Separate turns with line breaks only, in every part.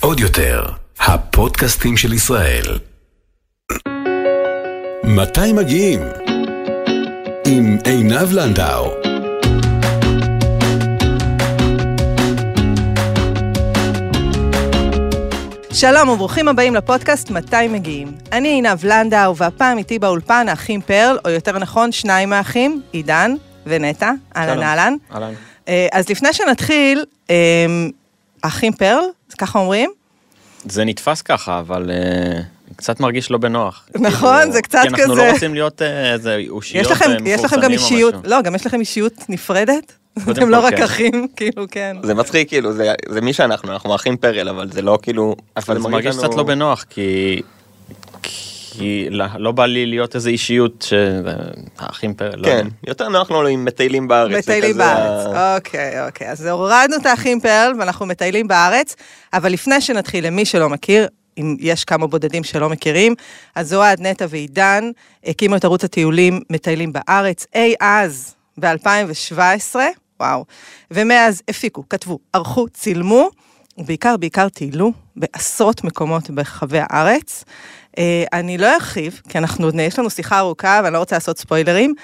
עוד יותר, הפודקאסטים של ישראל. מתי מגיעים? עם עינב לנדאו.
שלום וברוכים הבאים לפודקאסט מתי מגיעים. אני עינב לנדאו, והפעם איתי באולפן האחים פרל, או יותר נכון שניים האחים, עידן ונטע. אהלן. אהלן.
אהלן.
אה, אז לפני שנתחיל, אה, האחים פרל, ככה אומרים?
זה נתפס ככה, אבל אה, קצת מרגיש לא בנוח.
נכון,
כאילו,
זה קצת
כי אנחנו
כזה.
לא רוצים להיות איזה אושיות
יש לכם, יש לכם גם אישיות. לא, גם יש לכם אישיות נפרדת? אתם לא רק
כן.
אחים, כאילו, כן.
זה מצחיק כאילו זה זה מי שאנחנו אנחנו אחים פרל אבל זה לא כאילו
אבל זה מרגיש קצת לא בנוח, כי... כי לא- לא בא לי להיות איזה אישיות ש... האחים פרל. לא
כן
יודע.
יותר נוח לנו עם מטיילים בארץ.
מטיילים
כזה ה-
בארץ, אוקיי, אוקיי. אז הורדנו את האחים פרל ואנחנו מטיילים בארץ, אבל לפני שנתחיל, למי שלא מכיר, אם יש כמה בודדים שלא מכירים, אז אוהד, נטע ועידן הקימו את ערוץ הטיולים מטיילים בארץ, אי אז, ב-2017, וואו. ומאז הפיקו, כתבו, ערכו, צילמו, ובעיקר, בעיקר טיילו בעשרות מקומות ברחבי הארץ. אה, אני לא ארחיב, כי אנחנו יש לנו שיחה ארוכה ואני לא רוצה לעשות ספוילרים,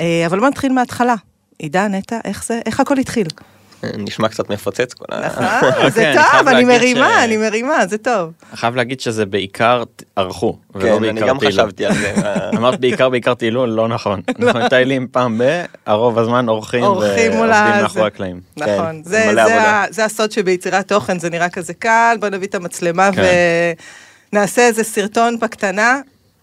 אה, אבל בוא נתחיל מההתחלה. עידן, נטע, איך זה, איך הכל התחיל?
נשמע קצת מפוצץ כל ה...
נכון, זה
חייב
טוב, אני מרימה, אני מרימה, זה טוב.
אני חייב להגיד שזה בעיקר ערכו, ולא
כן
בעיקר
אני גם
טיילו.
חשבתי על זה.
אמרת בעיקר בעיקר טיילו, לא נכון. אנחנו מטיילים פעם ב... הרוב הזמן
מול
ועובדים מאחורי
זה.
הקלעים.
נכון, זה,
כן,
זה, הסוד שביצירת תוכן, זה נראה כזה קל, בוא נביא את המצלמה
כן.
ונעשה איזה סרטון בקטנה,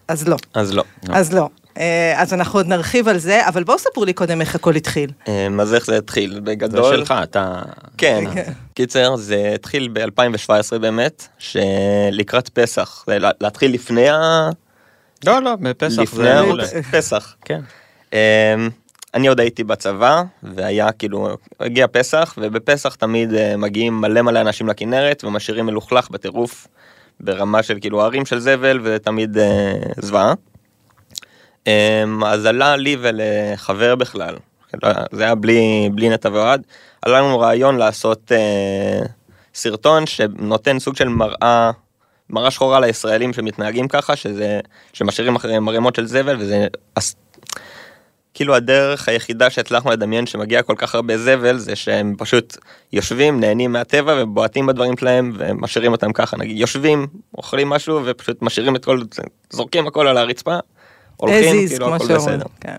אז לא,
אז לא.
לא.
אז לא. אה, אז אנחנו עוד נרחיב על זה, אבל בואו ספרו לי קודם איך הכל התחיל.
אמ, אז איך זה התחיל
זה
בגדול?
שלך, אתה...
כן,
כן.
קיצר זה התחיל ב-2017 באמת שלקראת פסח זה לה- להתחיל לפני ה...
לא, לא, בפסח
לפני
זה מעולה.
פסח.
כן.
אמ, אני עוד הייתי בצבא והיה כאילו הגיע פסח ובפסח תמיד אה, מגיעים מלא מלא אנשים לכנרת ומשאירים מלוכלך בטירוף ברמה של כאילו ערים של זבל וזה תמיד אה, זוועה. אמ, אז עלה לי ולחבר בכלל לא, זה היה בלי בלי נטע ואוהד עלה לנו רעיון לעשות אה, סרטון שנותן סוג של מראה מראה שחורה לישראלים שמתנהגים ככה שזה שמשאירים אחריהם ערימות של זבל וזה כאילו הדרך היחידה שהצלחנו לדמיין שמגיע כל כך הרבה זבל זה שהם פשוט יושבים נהנים מהטבע ובועטים בדברים שלהם ומשאירים אותם ככה נגיד יושבים אוכלים משהו ופשוט משאירים את כל זורקים הכל על הרצפה. הולכים כאילו הכל. בסדר.
כן.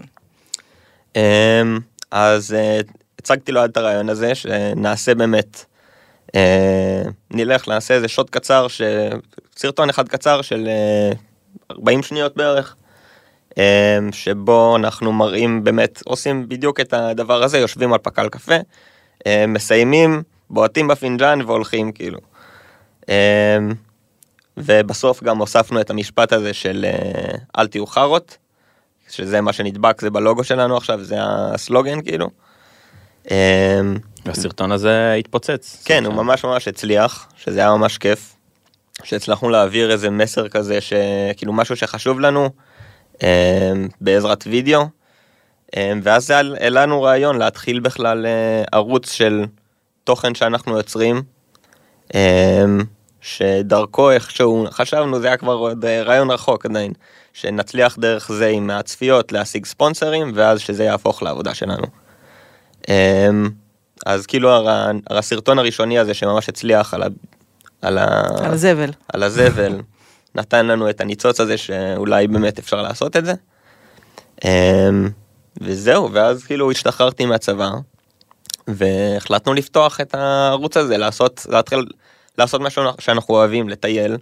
אמ, אז אה, הצגתי לו את הרעיון הזה שנעשה באמת אה, נלך נעשה איזה שוט קצר ש... סרטון אחד קצר של אה, 40 שניות בערך. אה, שבו אנחנו מראים באמת עושים בדיוק את הדבר הזה יושבים על פקל קפה אה, מסיימים בועטים בפינג'אן והולכים כאילו. ובסוף גם הוספנו את המשפט הזה של אה, אל תהיו חארות שזה מה שנדבק זה בלוגו שלנו עכשיו זה הסלוגן כאילו. אה,
והסרטון הזה התפוצץ.
כן הוא ממש ממש הצליח שזה היה ממש כיף. שהצלחנו להעביר איזה מסר כזה שכאילו משהו שחשוב לנו אה, בעזרת וידאו. אה, ואז זה העלה לנו רעיון להתחיל בכלל אה, ערוץ של תוכן שאנחנו יוצרים. שדרכו איכשהו חשבנו זה היה כבר עוד אה, רעיון רחוק עדיין שנצליח דרך זה עם הצפיות להשיג ספונסרים ואז שזה יהפוך לעבודה שלנו. אה, אז כאילו הר- הסרטון הראשוני הזה שממש הצליח על, ה, על, ה,
על הזבל.
על הזבל נתן לנו את הניצוץ הזה שאולי באמת אפשר לעשות את זה. אמ, וזהו ואז כאילו השתחררתי מהצבא והחלטנו לפתוח את הערוץ הזה לעשות להתחיל לעשות משהו שאנחנו אוהבים לטייל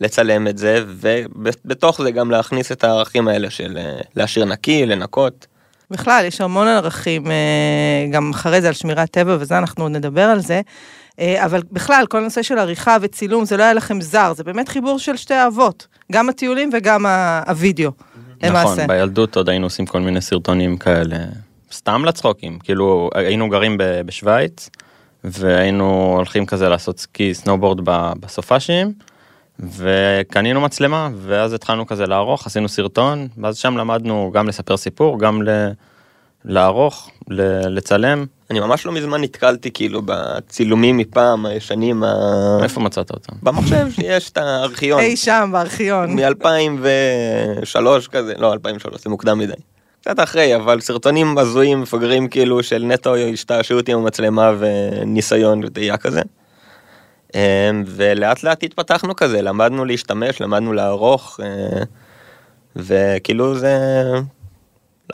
לצלם את זה ובתוך זה גם להכניס את הערכים האלה של אה, להשאיר נקי לנקות.
בכלל, יש המון ערכים, אה, גם אחרי זה על שמירת טבע וזה, אנחנו עוד נדבר על זה. אה, אבל בכלל, כל הנושא של עריכה וצילום, זה לא היה לכם זר, זה באמת חיבור של שתי אהבות, גם הטיולים וגם ה- הוידאו, למעשה.
נכון, בילדות עוד היינו עושים כל מיני סרטונים כאלה, סתם לצחוקים, כאילו היינו גרים בשוויץ, והיינו הולכים כזה לעשות סקי סנובורד בסופאשים, וקנינו מצלמה, ואז התחלנו כזה לערוך, עשינו סרטון, ואז שם למדנו גם לספר סיפור, גם ל... לערוך, ל- לצלם.
אני ממש לא מזמן נתקלתי כאילו בצילומים מפעם, הישנים, ה...
איפה מצאת אותם?
במחשב שיש את הארכיון.
אי שם בארכיון.
מ-2003 כזה, לא 2003 זה מוקדם מדי. קצת אחרי אבל סרטונים הזויים מפגרים כאילו של נטו השתעשעות עם המצלמה וניסיון וטעייה כזה. אמ, ולאט לאט התפתחנו כזה למדנו להשתמש למדנו לערוך אה, וכאילו זה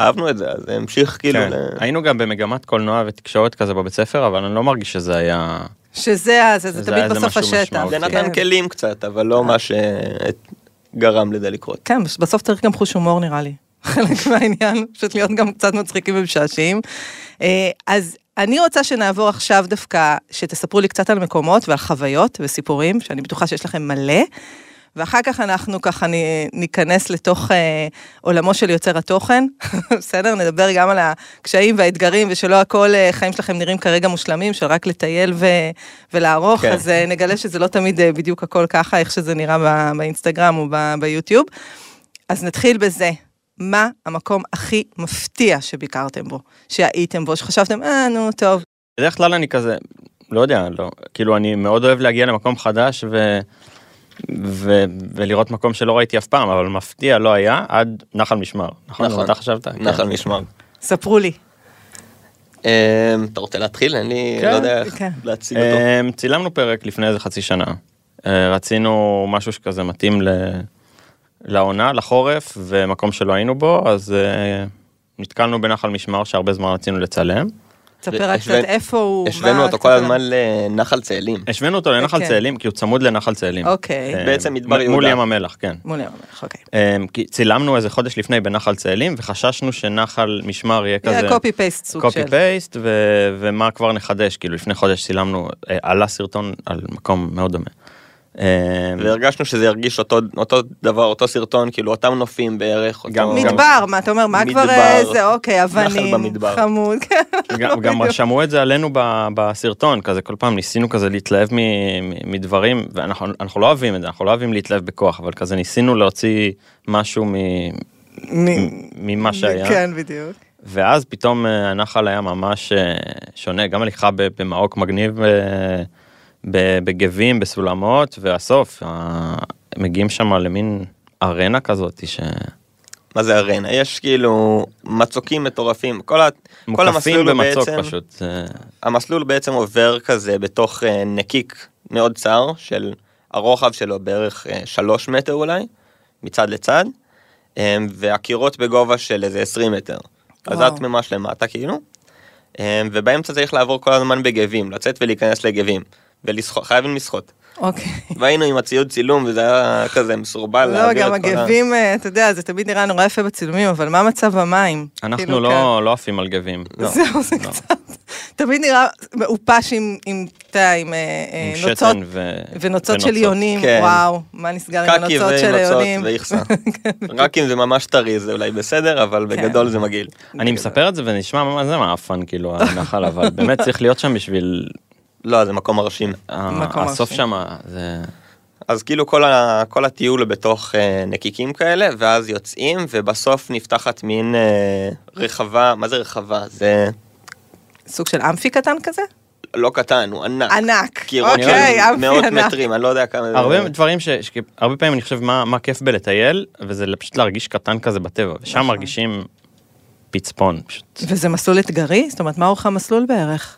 אהבנו את זה אז זה המשיך כאילו
כן.
ל...
היינו גם במגמת קולנוע ותקשורת כזה בבית ספר, אבל אני לא מרגיש שזה היה...
שזה ה- זה, זה תמיד
היה
בסוף השטח.
זה נתן
כן.
כלים קצת אבל לא מה שגרם לזה לקרות.
כן, בסוף צריך גם חוש הומור נראה לי. חלק מהעניין, פשוט להיות גם קצת מצחיקים ומשעשעים. אה, אז אני רוצה שנעבור עכשיו דווקא, שתספרו לי קצת על מקומות ועל חוויות וסיפורים, שאני בטוחה שיש לכם מלא. ואחר כך אנחנו ככה ניכנס לתוך אה, עולמו של יוצר התוכן, בסדר? נדבר גם על הקשיים והאתגרים, ושלא הכל אה, חיים שלכם נראים כרגע מושלמים, של רק לטייל ו- ולערוך,
כן.
אז אה, נגלה שזה לא תמיד אה, בדיוק הכל ככה, איך שזה נראה ב- באינסטגרם או ב- ביוטיוב. אז נתחיל בזה. מה המקום הכי מפתיע שביקרתם בו, שהייתם בו, שחשבתם, אה, נו, טוב.
בדרך כלל אני כזה, לא יודע, לא, כאילו אני מאוד אוהב להגיע למקום חדש ו... ו... ולראות מקום שלא ראיתי אף פעם, אבל מפתיע לא היה עד נחל משמר, נכון?
נכון.
אתה חשבת?
נחל
כן.
משמר.
ספרו לי.
אמ, אתה רוצה להתחיל? אין לי,
כן,
לא יודע איך
כן.
להציג אותו.
אמ, צילמנו פרק לפני איזה חצי שנה. אה, רצינו משהו שכזה מתאים ל... לעונה, לחורף, ומקום שלא היינו בו, אז אה, נתקלנו בנחל משמר שהרבה זמן רצינו לצלם.
תספר רק קצת איפה הוא,
השווינו אותו כל
על-
הזמן לנחל צאלים.
השווינו אותו לנחל
כן.
צאלים, כי הוא צמוד לנחל צאלים.
אוקיי.
אה,
בעצם מדבר
מ- מול
יהודה.
ים המלח, כן.
מול ים המלח, אוקיי.
כי צילמנו איזה חודש לפני בנחל צאלים וחששנו שנחל משמר יהיה כזה
זה קופי פייסט סוג של.
קופי פייסט ו- ומה כבר נחדש כאילו לפני חודש צילמנו אה, עלה סרטון על מקום מאוד דומה. אמ,
והרגשנו שזה ירגיש אותו, אותו דבר, אותו סרטון, כאילו אותם נופים בערך. אותו...
גם-
מדבר, מה אתה אומר, מה כבר
מדבר,
אה, זה, אוקיי, אבנים,
במדבר.
חמוד, כן.
גם, גם
בדיוק.
שמעו את זה עלינו ב- בסרטון כזה כל פעם ניסינו כזה להתלהב מ- מ- מדברים ואנחנו אנחנו לא אוהבים את זה אנחנו לא אוהבים להתלהב בכוח אבל כזה ניסינו להוציא משהו מ-
מ-
ממה שהיה.
כן, בדיוק.
ואז פתאום אה, הנחל היה ממש אה, שונה, גם הליכה במעוק מגניב בגבים, בסולמות, והסוף, מגיעים שם למין ארנה כזאת, ש...
מה זה ארנה? יש כאילו מצוקים מטורפים. כל, ה... כל המסלול הוא
במצוק
בעצם,
פשוט. זה-
המסלול בעצם עובר כזה בתוך אה, נקיק מאוד צר של הרוחב שלו בערך אה, שלוש מטר אולי, מצד לצד, אה, והקירות בגובה של איזה 20 מטר. אז
וואו.
את ממש למטה כאילו, אה, ובאמצע צריך לעבור כל הזמן בגבים, לצאת ולהיכנס לגבים, וחייבים לשחות.
אוקיי.
והיינו עם הציוד צילום וזה היה כזה מסורבל.
לא,
להעביר
גם
את כל ה-
הגבים, אה, אתה יודע, זה תמיד נראה נורא יפה בצילומים, אבל מה מצב המים?
אנחנו
כאילו,
לא לא עפים על גבים.
כן.
לא,
זהו, זה
לא.
קצת, תמיד נראה מעופש עם, עם, אתה יודע, עם אה, אה,
עם
נוצות, ונוצות של יונים,
כן.
וואו, מה נסגר עם
קקי
הנוצות של
ונוצות
היונים.
ואיכסה. רק אם זה ממש טרי זה אולי בסדר, אבל
כן.
בגדול זה מגעיל.
אני מספר את זה ונשמע מה זה מעפן כאילו הנחל, אבל באמת צריך להיות שם בשביל
לא, זה מקום מרשים.
ה-
מקום
הסוף. שם, זה...
אז כאילו כל, ה, כל הטיול בתוך אה, נקיקים כאלה, ואז יוצאים, ובסוף נפתחת מין אה, רחבה, מה זה רחבה? זה
סוג של אמפי קטן כזה?
לא קטן, הוא ענק.
ענק. אוקיי, אמפי
מאות
ענק.
מטרים, אני לא יודע כמה זה.
הרבה דברים ש... ש... הרבה פעמים אני חושב מה, מה כיף בלטייל, וזה פשוט להרגיש קטן כזה בטבע, ושם
נכון.
מרגישים פצפון, פשוט
וזה מסלול אתגרי? זאת אומרת, מה אורך המסלול בערך?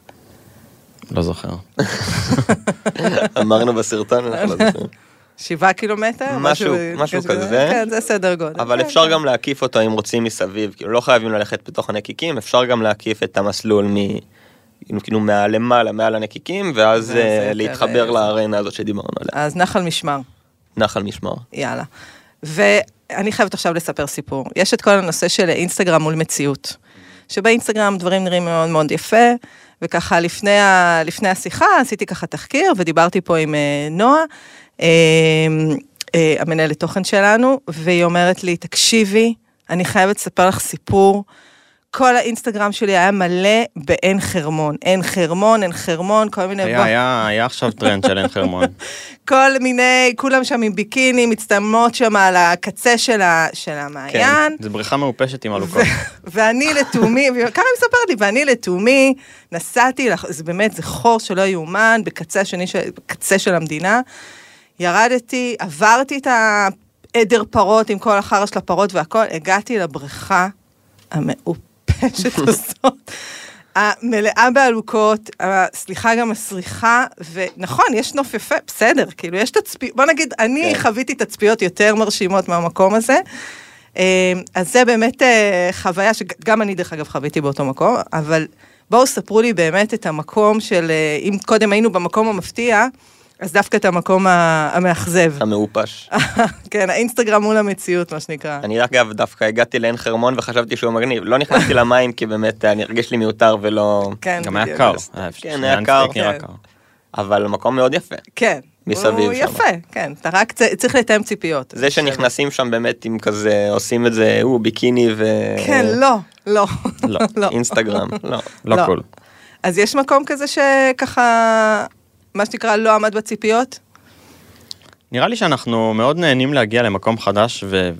לא זוכר.
אמרנו בסרטון, אנחנו לא זוכרים.
שבעה קילומטר?
משהו- משהו כזה.
כן, זה סדר גודל.
אבל
כן,
אפשר
כן.
גם להקיף אותו אם רוצים מסביב, כאילו לא חייבים ללכת בתוך הנקיקים, אפשר גם להקיף את המסלול מ... כאילו, כאילו מהלמעלה, מעל הנקיקים, ואז אה, להתחבר
אה,
לארנה הזאת שדיברנו עליה.
אז נחל משמר.
נחל משמר.
יאללה. ואני חייבת עכשיו לספר סיפור. יש את כל הנושא של אינסטגרם מול מציאות. שבאינסטגרם דברים נראים מאוד מאוד יפה, וככה לפני, ה, לפני השיחה עשיתי ככה תחקיר, ודיברתי פה עם אה, נועה, אה, אה, המנהלת תוכן שלנו, והיא אומרת לי, תקשיבי, אני חייבת לספר לך סיפור. כל האינסטגרם שלי היה מלא בעין חרמון. עין חרמון, עין חרמון, כל מיני...
היה, היה, היה עכשיו טרנד של עין חרמון.
כל מיני, כולם שם עם ביקיני, מצטלמות שם על הקצה של, ה, של המעיין.
זה בריכה מעופשת עם עלוקות.
ואני לתומי, ככה היא מספרת לי, ואני לתומי נסעתי, לח- זה באמת, זה חור שלא יאומן, בקצה השני, של, בקצה של המדינה. ירדתי, עברתי את העדר פרות עם כל החרא של הפרות והכל, הגעתי לבריכה המעופשת הזאת. המלאה בעלוקות, ה- סליחה גם הסריחה, ונכון, יש נוף יפה, בסדר, כאילו, יש תצפיות, בוא נגיד, אני
כן.
חוויתי תצפיות יותר מרשימות מהמקום הזה. אה, אז זה באמת אה, חוויה שגם אני, דרך אגב, חוויתי באותו מקום, אבל בואו ספרו לי באמת את המקום של, אה, אם קודם היינו במקום המפתיע, אז דווקא את המקום המאכזב.
המעופש.
כן, האינסטגרם מול המציאות, מה שנקרא.
אני אגב דווקא הגעתי לעין חרמון וחשבתי שהוא מגניב. לא נכנסתי למים כי באמת אני הרגיש לי מיותר ולא...
כן,
גם היה. קר.
כן,
היה-
היה
שנייה
קר.
כן.
אבל מקום מאוד יפה.
כן.
מסביב
הוא
שם.
יפה, כן, אתה רק צריך לתאם ציפיות.
זה שנכנסים שם באמת עם כזה, עושים את זה, הוא ביקיני ו...
כן, לא, לא.
לא.
לא.
אינסטגרם, לא.
לא
לא.
קול.
אז יש מקום כזה שככה, מה שנקרא, לא עמד בציפיות?
נראה לי שאנחנו מאוד נהנים להגיע למקום חדש ו...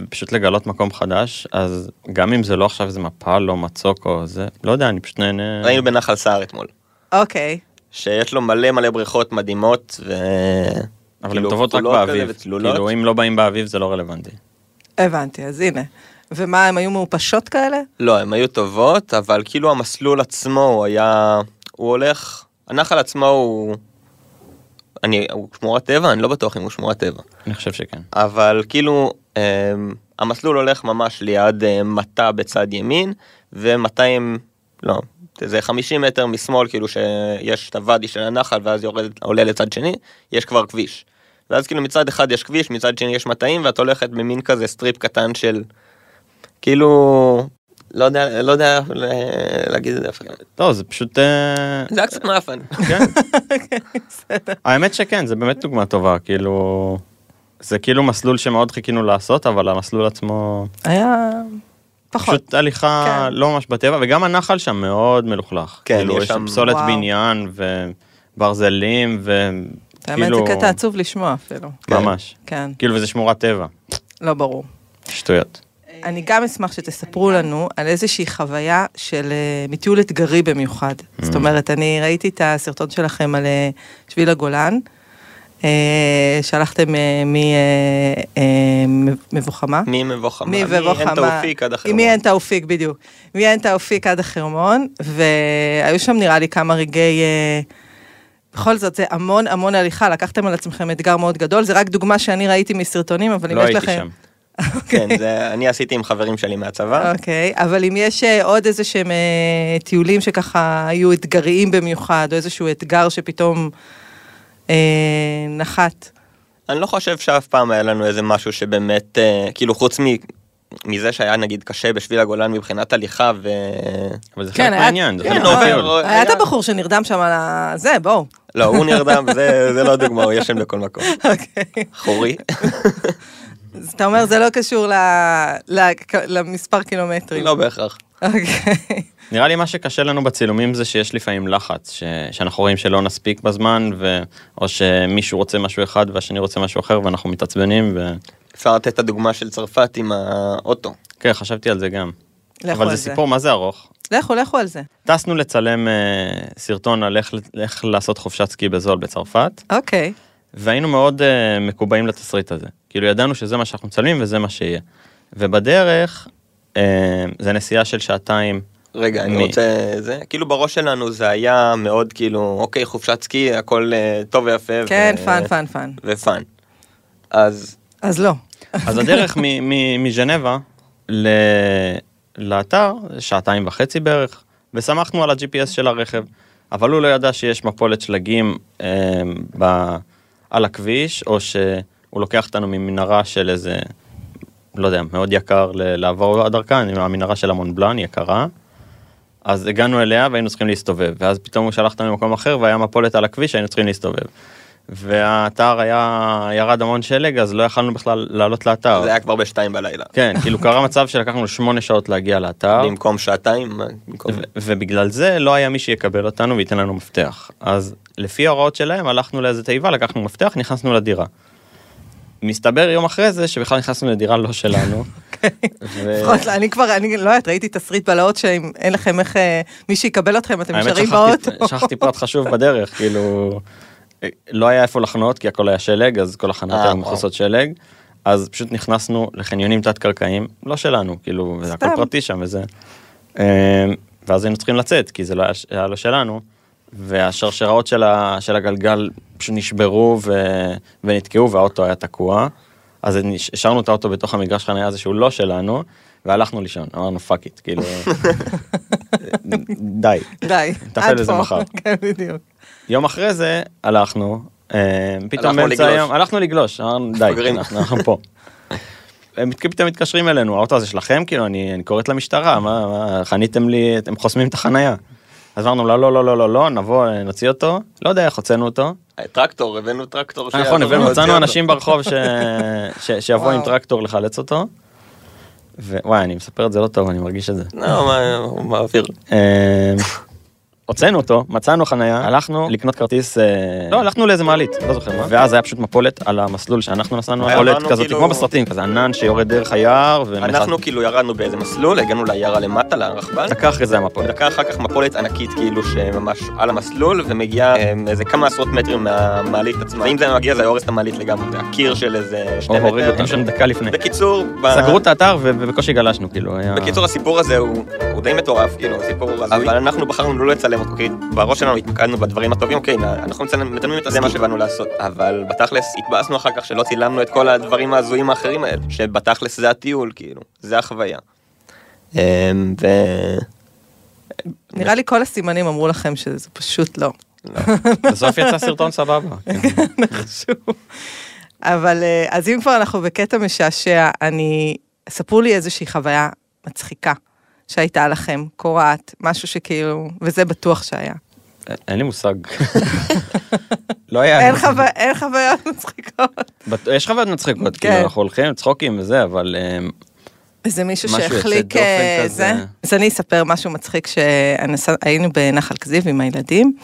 ופשוט לגלות מקום חדש, אז גם אם זה לא עכשיו איזה מפל או מצוק או זה, לא יודע, אני פשוט נהנה.
ראינו בנחל סער אתמול,
אוקיי.
שיש לו מלא מלא בריכות מדהימות, ו...
אבל הן
כאילו,
טובות רק באביב. כאילו, אם לא באים באביב זה לא רלוונטי.
הבנתי, אז הנה. ומה, הם היו מעופשות כאלה?
לא, הן היו טובות, אבל כאילו המסלול עצמו הוא היה... הוא הולך... הנחל עצמו הוא... אני... הוא שמורת טבע? אני לא בטוח אם הוא שמורת טבע.
אני חושב שכן.
אבל כאילו אמ, המסלול הולך ממש ליד אה, מטע בצד ימין ו-200 לא זה 50 מטר משמאל כאילו שיש את הוואדי של הנחל ואז יורד עולה לצד שני יש כבר כביש. ואז כאילו מצד אחד יש כביש מצד שני יש מטעים ואת הולכת במין כזה strip קטן של כאילו לא יודע לא יודע להגיד את זה אפילו.
לא, זה פשוט... אה,
זה היה קצת מאפן.
כן. האמת שכן, זה באמת דוגמה טובה, כאילו... זה כאילו מסלול שמאוד חיכינו לעשות, אבל המסלול עצמו...
היה פחות.
פשוט הליכה
כן.
לא ממש בטבע, וגם הנחל שם מאוד מלוכלך.
כן,
כאילו,
יש
שם פסולת
וואו.
בניין וברזלים,
האמת
וכאילו...
זה קטע עצוב לשמוע אפילו.
ממש.
כן,
כאילו, וזה שמורת טבע.
לא ברור.
שטויות.
אני גם אשמח שתספרו לנו על איזושהי חוויה של אה, מטיול אתגרי במיוחד.
Mm.
זאת אומרת, אני ראיתי את הסרטון שלכם על אה, שביל הגולן. אה, שלחתם אה, ממבוכמה.
מי מבוך
מי
חמה?
מבוך
אין
חמה.
תאופיק עד החרמון.
מי אין תאופיק, בדיוק. מי אין תאופיק עד החרמון, והיו שם נראה לי כמה רגעי... בכל זאת, זה המון המון הליכה, לקחתם על עצמכם אתגר מאוד גדול, זה רק דוגמה שאני ראיתי מסרטונים, אבל אם
לא
יש
הייתי
לכם...
שם.
כן, זה אני עשיתי עם חברים שלי מהצבא.
אוקיי, אבל אם יש אה, עוד איזה שהם אה, טיולים שככה היו אתגריים במיוחד, או איזשהו אתגר שפתאום אה, נחת.
אני לא חושב שאף פעם היה לנו איזה משהו שבאמת, אה, כאילו חוץ מ... מזה שהיה נגיד קשה בשביל הגולן מבחינת הליכה ו...
אבל זה
כן,
חלק מהעניין, זה
כן,
חלק
עובר-
מהטיול.
היה את הבחור שנרדם שם על ה... זה, בואו.
לא, הוא נרדם, זה, זה לא דוגמה, הוא ישן בכל מקום.
אוקיי.
חורי.
אז אתה אומר, זה לא קשור ל... ל... למספר קילומטרים.
לא בהכרח.
אוקיי.
נראה לי מה שקשה לנו בצילומים זה שיש לפעמים לחץ, ש... שאנחנו רואים שלא נספיק בזמן, ו... או שמישהו רוצה משהו אחד והשני רוצה משהו אחר ואנחנו מתעצבנים, ו...
אפשר לתת את הדוגמה של צרפת עם האוטו.
כן, חשבתי על זה גם.
לכו
אבל
על
זה
זה.
סיפור מה זה ארוך.
לכו, לכו על זה.
טסנו לצלם אה, סרטון על איך, איך לעשות חופשת סקי בזול בצרפת,
אוקיי.
והיינו מאוד אה, מקובעים לתסריט הזה. כאילו ידענו שזה מה שאנחנו מצלמים וזה מה שיהיה. ובדרך, אה, זה נסיעה של שעתיים.
רגע, אני
מי?
רוצה... זה, כאילו בראש שלנו זה היה מאוד כאילו, אוקיי, חופשת סקי, הכל אה, טוב ויפה.
כן,
ו-
fun, fun, fun.
ו fun. אז
אז לא.
אז הדרך מ- מ- מז'נבה ל- לאתר, שעתיים וחצי בערך, וסמכנו על ה-GPS של הרכב. אבל הוא לא ידע שיש מפולת שלגים אה, ב- על הכביש, או שהוא לוקח אותנו ממנהרה של איזה, לא יודע, מאוד יקר לעבור דרכה, המנהרה של המונבלן, יקרה. אז הגענו אליה והיינו צריכים להסתובב, ואז פתאום הוא שלח אותנו למקום אחר והיה מפולת על הכביש שהיינו צריכים להסתובב. והאתר היה, ירד המון שלג, אז לא יכלנו בכלל לעלות לאתר.
זה היה כבר בשתיים בלילה.
כן, כאילו קרה מצב שלקחנו שמונה שעות להגיע לאתר,
במקום שעתיים, במקום...
ובגלל זה לא היה מי שיקבל אותנו וייתן לנו מפתח. אז לפי ההוראות שלהם הלכנו לאיזה תיבה, לקחנו מפתח, נכנסנו לדירה. מסתבר יום אחרי זה שבכלל נכנסנו לדירה לא שלנו. ו-
לפחות, אני כבר, אני לא יודעת, ראיתי תסריט בלהות שאם אין לכם איך, אה, מי שיקבל אתכם, אתם נשארים באוטו.
שכחתי פרט חשוב בדרך, כאילו, לא היה איפה לחנות כי הכל היה שלג, אז כל החניות
אה, וואו.
מכוסות שלג, אז פשוט נכנסנו לחניונים תת-קרקעיים, לא שלנו, כאילו, זה הכל. פרטי שם וזה. אה, ואז היינו צריכים לצאת, כי זה לא היה, היה לא שלנו, והשרשראות של, ה, של הגלגל פשוט נשברו ו, ונתקעו והאוטו היה תקוע. אז השארנו את האוטו בתוך המגרש חניה הזה שהוא לא שלנו, והלכנו לישון, אמרנו fuck it, כאילו, די.
די,
נטפל בזה. מחר.
כן, בדיוק.
יום אחרי זה הלכנו, אה, פתאום באמצע. היום, הלכנו לגלוש, אמרנו די. אנחנו פה. הם פתאום מתקשרים אלינו, האוטו הזה שלכם? כאילו, אני אני קוראת למשטרה, מה, מה, חניתם לי, אתם חוסמים את החנייה. אז אמרנו, לא, לא, לא, לא, לא, לא, נבוא, אה, נוציא אותו, לא יודע איך הוצאנו אותו.
טרקטור, הבאנו טרקטור.
נכון, הבאנו, מצאנו אנשים ברחוב שיבואו עם. טרקטור לחלץ אותו. ווואי, אני מספר את זה לא טוב, אני מרגיש את זה.
לא, מה, הוא מעביר.
הוצאנו אותו, מצאנו חנייה, הלכנו לקנות כרטיס, אה, לא, הלכנו לאיזה מעלית, לא זוכר מה, ואז היה פשוט מפולת על המסלול שאנחנו נסענו, מפולת כזאת,
כאילו-
כמו בסרטים, כזה ענן שיורד דרך היער,
אנחנו כאילו ירדנו באיזה מסלול, הגענו ליערה למטה, לרכבל.
דקה אחרי זה המפולת.
דקה אחר כך מפולת ענקית כאילו שממש על המסלול ומגיעה אה, איזה כמה עשרות מטרים מהמעלית עצמה. ואם זה מגיע זה היה הורס את המעלית לגמרי, זה הקיר של איזה
הוריד
מטר.
אותנו שם דקה לפני.
בקיצור, ב-
סגרו את האתר ו- ובקושי גלשנו, כאילו, היה...
בקיצור הסיפור הזה הוא, הוא די מטורף כאילו הסיפור הזוי אבל אנחנו בחרנו לא לצלם אותו כי בראש שלנו התמקדנו בדברים הטובים אוקיי אנחנו מצלמים את זה מה שבאנו לעשות אבל בתכלס התבאסנו אחר כך שלא צילמנו את כל הדברים ההזויים האחרים האלה שבתכלס זה הטיול כאילו זה החוויה. אמ, ו...
נראה לי כל הסימנים אמרו לכם שזה פשוט לא.
בסוף יצא סרטון סבבה.
נחשו. אבל אה, אז אם כבר אנחנו בקטע משעשע, אני, ספרו לי איזושהי חוויה מצחיקה שהייתה לכם, קורעת, משהו שכאילו, וזה בטוח שהיה.
אין לי מושג. לא היה...
אין חוויות מצחיקות.
יש חוויות מצחיקות,
כן.
כאילו, אנחנו הולכים, צחוקים וזה, אבל... אמ,
איזה מישהו שהחליק אה. זה. אז אני אספר משהו מצחיק שהיינו בנחל כזיב עם הילדים.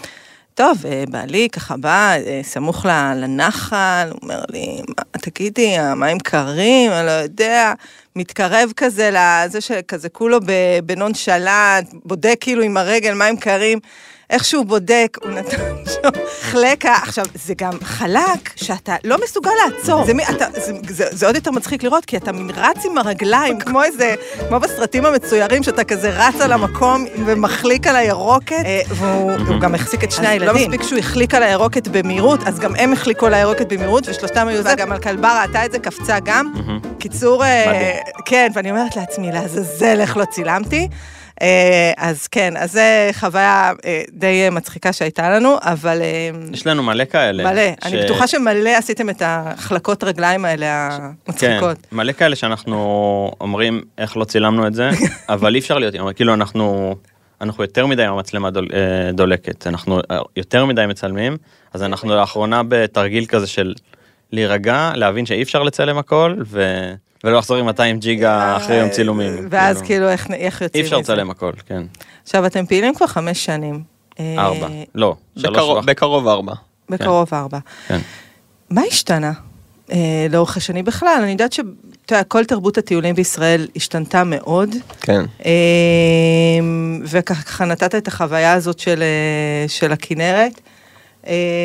טוב, אה, בעלי ככה בא, אה, סמוך לנחל, הוא אומר לי, "מה, תגידי, המים קרים? אני לא יודע. מתקרב כזה לזה שכזה כולו ב- בנונשלנט, בודק כאילו עם הרגל מים קרים. איך שהוא בודק, הוא נתן שם חלקה. עכשיו, זה גם חלק שאתה לא מסוגל לעצור. זה, מי- אתה, זה, זה, זה עוד יותר מצחיק לראות, כי אתה מין רץ עם הרגליים, כמו איזה, כמו בסרטים המצוירים, שאתה כזה רץ על המקום ומחליק על הירוקת, אה, והוא הוא גם החזיק את שני הילדים. לא מספיק שהוא החליק על הירוקת במהירות, אז גם הם החליקו על הירוקת במהירות, ושלושתם היו זה, גם על כלבה ראתה את זה, קפצה גם. קיצור, אה. כן, ואני אומרת לעצמי, לעזאזל, איך לא צילמתי. אה, אז כן, אז זה חוויה אה, די אה, מצחיקה שהייתה לנו, אבל
יש לנו מלא כאלה.
מלא.
ש-
אני בטוחה שמלא עשיתם את החלקות רגליים האלה
כן,
המצחיקות.
מלא כאלה שאנחנו אומרים איך לא צילמנו את זה, אבל אי אפשר להיות, כאילו אנחנו, אנחנו יותר מדי עם המצלמה דול, דולקת, אנחנו יותר מדי מצלמים, אז אנחנו לאחרונה בתרגיל כזה של להירגע, להבין שאי אפשר לצלם הכל, ו... ולא לחזור עם 200 ג'יגה אחרי יום צילומים.
אה, ואז כאילו, איך איך יוצאים
אי. אפשר לצלם הכל, כן.
עכשיו, אתם פעילים כבר חמש שנים. אה,
ארבע, לא, שלוש
בקרוב-
וחצי.
בקרוב ארבע.
בקרוב ארבע.
כן.
מה השתנה אה, לאורך השנים בכלל? אני יודעת שכל תרבות הטיולים בישראל השתנתה מאוד.
כן.
וככה נתת את החוויה הזאת של, של הכנרת.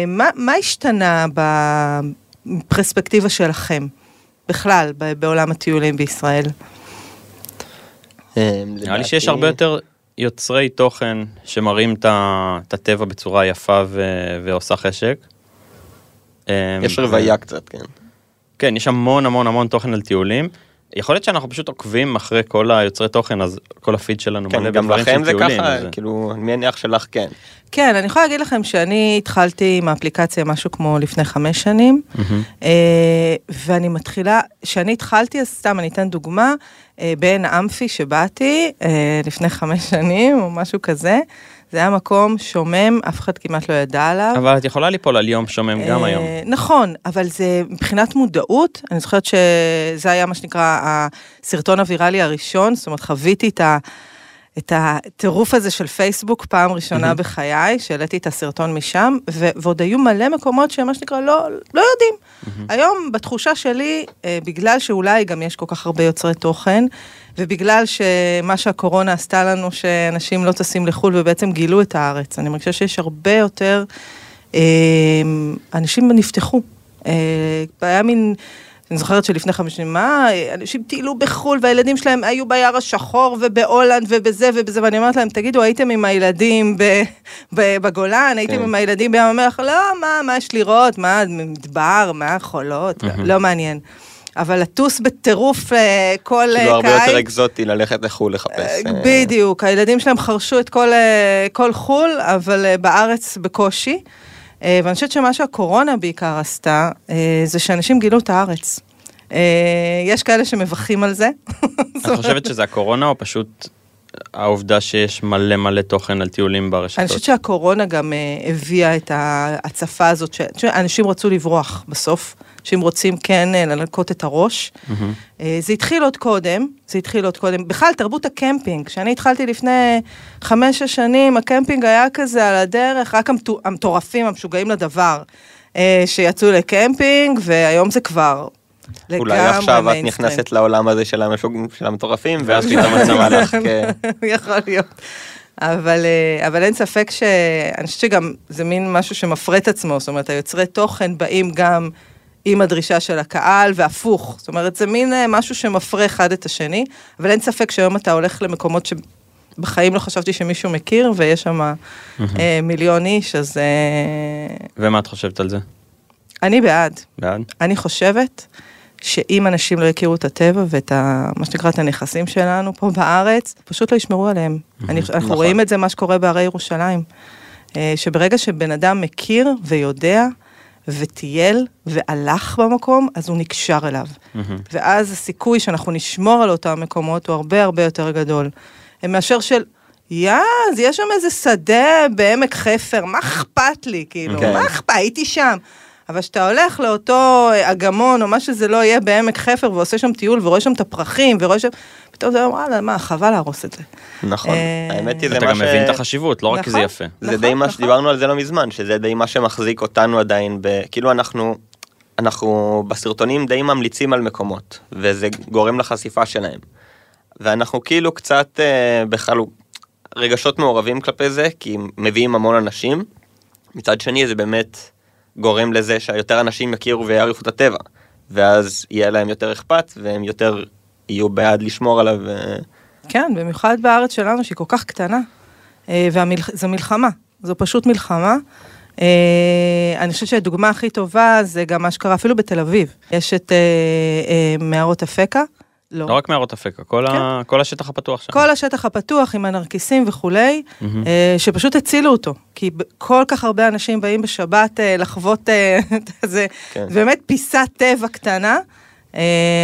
מה, מה השתנה בפרספקטיבה שלכם, בכלל, ב- בעולם הטיולים בישראל?
נראה לי שיש הרבה יותר יוצרי תוכן שמראים את הטבע בצורה יפה ועושה חשק.
יש
ו-
רוויה קצת, כן.
כן, יש המון המון המון תוכן על טיולים. יכול להיות שאנחנו פשוט עוקבים אחרי כל היוצרי תוכן, אז כל הפיד שלנו מלא
כן, גם
בדברים
לכם
של
זה
טיולים.
ככה,
וזה-
כאילו, אני מניח שלך כן.
כן, אני יכולה להגיד לכם שאני התחלתי עם האפליקציה משהו כמו לפני חמש שנים. אה, ואני מתחילה, כשאני התחלתי, אז סתם אני אתן דוגמה, אה, בעין אמפי שבאתי אה, לפני חמש שנים או משהו כזה, זה היה מקום שומם, אף אחד כמעט לא ידע עליו.
אבל את יכולה ליפול על יום שומם גם
אה,
היום.
נכון, אבל זה מבחינת מודעות, אני זוכרת שזה היה מה שנקרא הסרטון הוויראלי הראשון, זאת אומרת חוויתי את ה... את הטירוף הזה של פייסבוק פעם ראשונה בחיי, שהעליתי את הסרטון משם, ו- ועוד היו מלא מקומות שמה שנקרא לא, לא יודעים. היום, בתחושה שלי, אה, בגלל שאולי גם יש כל כך הרבה יוצרי תוכן, ובגלל שמה שהקורונה עשתה לנו, שאנשים לא טסים לחו"ל ובעצם גילו את הארץ, אני מרגישה שיש הרבה יותר, אה, אנשים נפתחו. אה, היה מין... אני זוכרת שלפני חמש שנים, מה, אנשים טיילו בחו"ל והילדים שלהם היו ביער השחור ובהולנד ובזה ובזה, ואני אומרת להם, תגידו, הייתם עם הילדים ב, ב, בגולן, הייתם
כן.
עם הילדים בים המלח? לא, מה, מה יש לראות, מה, מדבר, מה חולות, לא מעניין. אבל לטוס בטירוף אה, כל אה,
כאילו הרבה יותר
קיץ,
אקזוטי ללכת לחו"ל לחפש. אה,
בדיוק, הילדים שלהם חרשו את כל, כל חו"ל, אבל בארץ בקושי. ואני חושבת שמה שהקורונה בעיקר עשתה, זה שאנשים גילו את הארץ. יש כאלה שמבכים על זה.
את חושבת שזה הקורונה או פשוט העובדה שיש מלא מלא תוכן על טיולים ברשתות?
אני חושבת שהקורונה גם אה, הביאה את ההצפה הזאת, שאנשים רצו לברוח בסוף, שאם רוצים כן אה, לנקות את הראש. אה, זה התחיל עוד קודם, זה התחיל עוד קודם. בכלל, תרבות הקמפינג, כשאני התחלתי לפני חמש-שש שנים, הקמפינג היה כזה על הדרך, רק המטו- המטורפים, המשוגעים לדבר, אה, שיצאו לקמפינג, והיום זה כבר
אולי עכשיו את. נכנסת לעולם הזה של המשוג- של המטורפים, ואז פתאום את שמה לך, כן.
יכול להיות. אבל, אבל אין ספק שאני חושבת שגם זה מין משהו שמפרה את עצמו, זאת אומרת, היוצרי תוכן באים גם עם הדרישה של הקהל והפוך, זאת אומרת, זה מין אה, משהו שמפרה אחד את השני, אבל אין ספק שהיום אתה הולך למקומות שבחיים לא חשבתי שמישהו מכיר, ויש שם אה, מיליון איש, אז אה,
ומה את חושבת על זה?
אני בעד.
בעד?
אני חושבת שאם אנשים לא יכירו את הטבע ואת ה, מה שנקרא את הנכסים שלנו פה בארץ, פשוט לא ישמרו עליהם. אני, אנחנו
נכון.
רואים את זה, מה שקורה בהרי ירושלים. שברגע שבן אדם מכיר ויודע וטייל והלך במקום, אז הוא נקשר אליו. ואז הסיכוי שאנחנו נשמור על אותם מקומות הוא הרבה הרבה יותר גדול. מאשר של... יא, אז יש שם איזה שדה בעמק חפר, מה אכפת לי? כאילו,
כן.
מה אכפת? הייתי שם. אבל כשאתה הולך לאותו אגמון, או מה שזה לא יהיה בעמק חפר, ועושה שם טיול, ורואה שם את הפרחים, ורואה שם... פתאום אתה אומר, וואלה, מה, חבל להרוס את זה.
נכון,
אה,
האמת היא זה
אתה
מה
גם
ש...
מבין את החשיבות, לא רק כי זה
נכון.
יפה.
זה
נכון,
די מה
נכון.
שדיברנו על זה לא מזמן, שזה די מה שמחזיק אותנו עדיין, ב... כאילו אנחנו, אנחנו בסרטונים די ממליצים על מקומות, וזה גורם לחשיפה שלהם. ואנחנו כאילו קצת אה, בחלוק, רגשות מעורבים כלפי זה, כי מביאים המון אנשים. מצד שני זה באמת גורם לזה שיותר אנשים יכירו ויעריכו את הטבע, ואז יהיה להם יותר אכפת, והם יותר יהיו בעד לשמור עליו. אה,
כן, במיוחד בארץ שלנו, שהיא כל כך קטנה. וזו מלחמה, זו פשוט מלחמה. אה, אני חושבת שהדוגמה הכי טובה זה גם מה שקרה אפילו בתל אביב. יש את אה, אה, מערות אפקה.
לא רק מערות אפקה, כל ה- כל השטח הפתוח שם.
כל השטח הפתוח עם הנרקיסים וכולי, אה, שפשוט הצילו אותו. כי כל כך הרבה אנשים באים בשבת אה, לחוות אה, את זה,
כן.
באמת פיסת טבע קטנה, אה,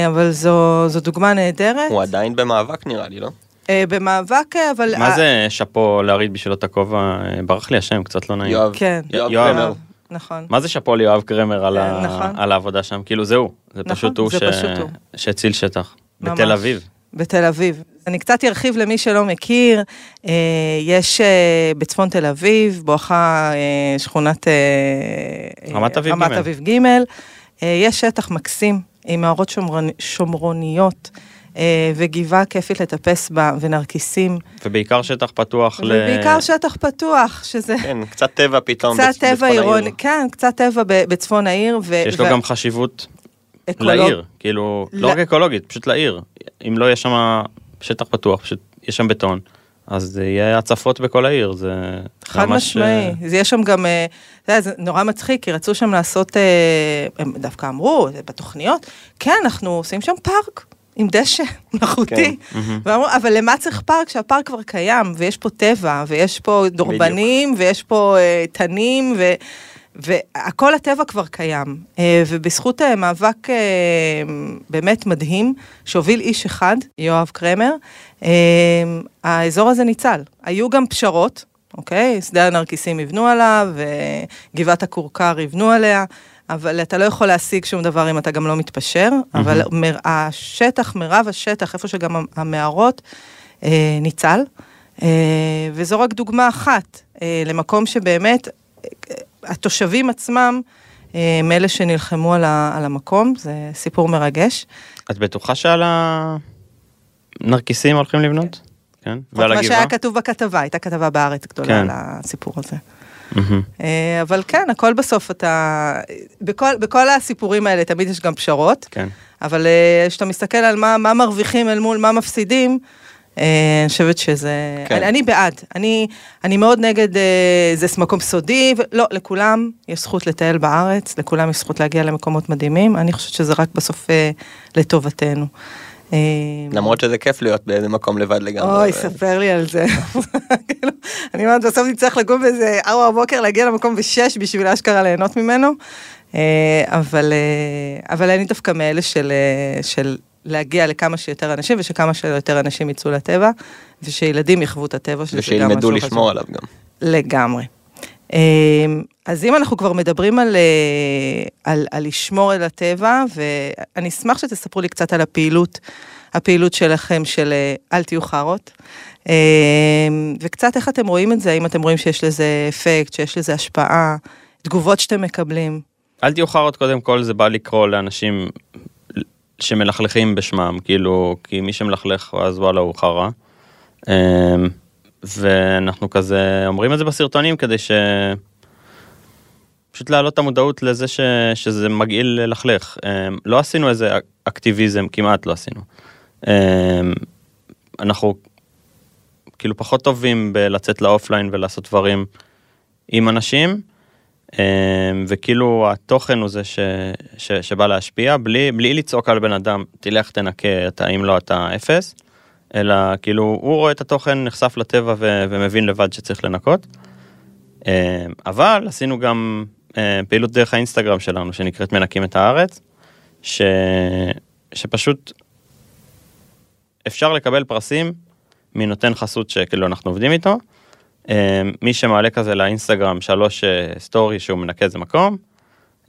אבל זו, זו דוגמה נהדרת.
הוא עדיין במאבק נראה לי, לא?
אה, במאבק, אה, אבל...
מה
אה,
זה שאפו להרעיד בשבילו את הכובע? אה, ברח לי השם, קצת לא נעים.
יואב,
כן.
יואב
יואב.
קרמר.
נכון.
מה זה שאפו ליואב קרמר על ה-
נכון.
על העבודה שם? כאילו זהו, זה
נכון,
פשוט הוא
זה
ש-
פשוט הוא.
שהציל שטח.
ממש.
בתל אביב.
בתל אביב. אני קצת ארחיב למי שלא מכיר, אה, יש אה, בצפון תל אביב, בואכה אה, שכונת
רמת אביב
רמת
ג'.
אביב ג', יש שטח מקסים עם מערות שומרני- שומרוניות וגבעה כיפית לטפס בה ונרקיסים,
ובעיקר שטח פתוח ל...
ובעיקר שטח פתוח, שזה
כן, קצת טבע פתאום.
קצת
בצ-
טבע
בצפון העיר.
עירוני, כן, קצת טבע בצפון העיר. ו-
שיש לו
ו-
גם חשיבות
אקולוג-
לעיר, כאילו, לא
ל-
רק אקולוגית, פשוט לעיר. אם לא יהיה שם שטח פתוח, פשוט יש שם בטון, אז יהיה הצפות בכל העיר, זה
חד
ממש,
משמעי,
אה,
זה יש שם גם, אה, אתה יודע, זה נורא מצחיק, כי רצו שם לעשות, אה, הם דווקא אמרו, בתוכניות, כן, אנחנו עושים שם פארק. עם דשא מלאכותי, ואמרו, אבל למה צריך פארק כשהפארק כבר קיים, ויש פה טבע, ויש פה דורבנים, ויש פה אה, תנים, ו... והכל הטבע כבר קיים, אה, ובזכות אה, מאבק אה, באמת מדהים, שהוביל איש אחד, יואב קרמר, האזור הזה ניצל. היו גם פשרות, אוקיי? שדה הנרקיסים יבנו עליו, וגבעת הכורכר יבנו עליה, אבל אתה לא יכול להשיג שום דבר אם אתה גם לא מתפשר, אבל מר, השטח, מירב השטח, איפה שגם המערות, ניצל, וזו רק דוגמה אחת למקום שבאמת התושבים עצמם, אה, מאלה שנלחמו על, ה, על המקום, זה סיפור מרגש.
את בטוחה שעל הנרקיסים הולכים לבנות? כן. ועל
מה
הגבעה?
שהיה כתוב בכתבה, הייתה כתבה בארץ גדולה
כן.
על הסיפור הזה. אה, אבל כן, הכל בסוף אתה... בכל, בכל הסיפורים האלה תמיד יש גם פשרות,
כן.
אבל אה, כשאתה מסתכל על מה, מה מרוויחים אל מול מה מפסידים, אני חושבת שזה...
כן.
אני, אני בעד. אני, אני מאוד נגד אה, זה מקום סודי, ו... לא, לכולם יש זכות לטייל בארץ, לכולם יש זכות להגיע למקומות מדהימים, אני חושבת שזה רק בסוף אה, לטובתנו. אה,
למרות שזה כיף להיות באיזה מקום לבד לגמרי.
אוי, ספר לי על זה. כאילו, אני אומרת, בסוף נצטרך לקום באיזה ארבע בבוקר, להגיע למקום בשש בשביל אשכרה ליהנות ממנו. אה, אבל, אה, אבל אני דווקא מאלה של, אה, של להגיע לכמה שיותר אנשים, ושכמה שיותר אנשים יצאו לטבע, ושילדים יחוו את הטבע, שזה גם
ושילמדו
משהו
לשמור
חשוב.
עליו גם.
לגמרי. אה, אז אם אנחנו כבר מדברים על, אה, על, על לשמור על הטבע, ואני אשמח שתספרו לי קצת על הפעילות, הפעילות שלכם של אה, אל תהיו חארות, אה, וקצת איך אתם רואים את זה, האם אתם רואים שיש לזה אפקט, שיש לזה השפעה, תגובות שאתם מקבלים.
אל תהיו חארות קודם כל זה בא לקרוא לאנשים שמלכלכים בשמם כאילו כי מי שמלכלך אז וואלה הוא חרא. אמ, ואנחנו כזה אומרים את זה בסרטונים כדי ש... פשוט להעלות את המודעות לזה ש... שזה מגעיל ללכלך. אמ, לא עשינו איזה אקטיביזם, כמעט לא עשינו. אמ, אנחנו כאילו פחות טובים בלצאת לאופליין ולעשות דברים עם אנשים. אמ, וכאילו התוכן הוא זה ש, ש, שבא להשפיע בלי, בלי לצעוק על בן אדם תלך תנקה אתה אם לא אתה אפס אלא כאילו הוא רואה את התוכן נחשף לטבע ו, ומבין לבד שצריך לנקות. אמ, אבל עשינו גם אה, פעילות דרך האינסטגרם שלנו שנקראת מנקים את הארץ ש, שפשוט אפשר לקבל פרסים מנותן חסות שכאילו אנחנו עובדים איתו. אה, מי שמעלה כזה לאינסטגרם שלוש אה, סטורי שהוא מנקה איזה מקום,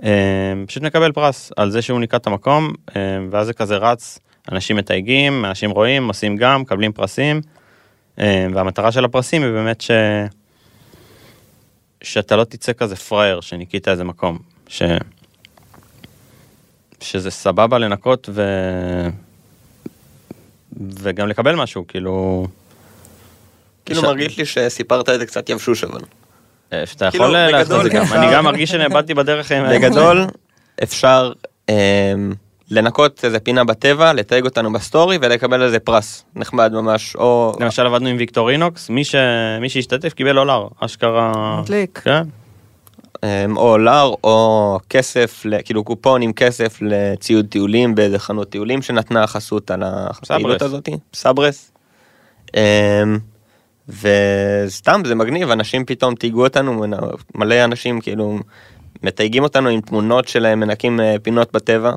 אה, פשוט מקבל פרס על זה שהוא ניקה את המקום, אה, ואז זה כזה רץ, אנשים מתייגים, אנשים רואים, עושים גם, מקבלים פרסים, והמטרה של הפרסים היא באמת ש... שאתה לא תצא כזה פראייר שניקית איזה מקום, ש... שזה סבבה לנקות ו... וגם לקבל משהו, כאילו...
כאילו מרגיש לי שסיפרת את זה קצת יבשוש אבל.
אה, שאתה
כאילו,
יכול אה, לעשות את זה גם, אני גם מרגיש שנאבדתי בדרך עם...
בגדול אפשר אמ, לנקות איזה פינה בטבע, לתייג אותנו בסטורי ולקבל איזה פרס נחמד ממש, או
למשל עבדנו עם ויקטורינוקס, מי, ש... מי שהשתתף קיבל דולר, אשכרה...
מדליק.
כן.
אמ, או לאר או כסף, ל- כאילו קופון עם כסף לציוד טיולים באיזה חנות טיולים שנתנה חסות על הפעילות
סברס.
הזאת, סברס. וסתם זה מגניב, אנשים פתאום תהיגו אותנו, מלא אנשים כאילו מתייגים אותנו עם תמונות שלהם, מנקים אה, פינות בטבע.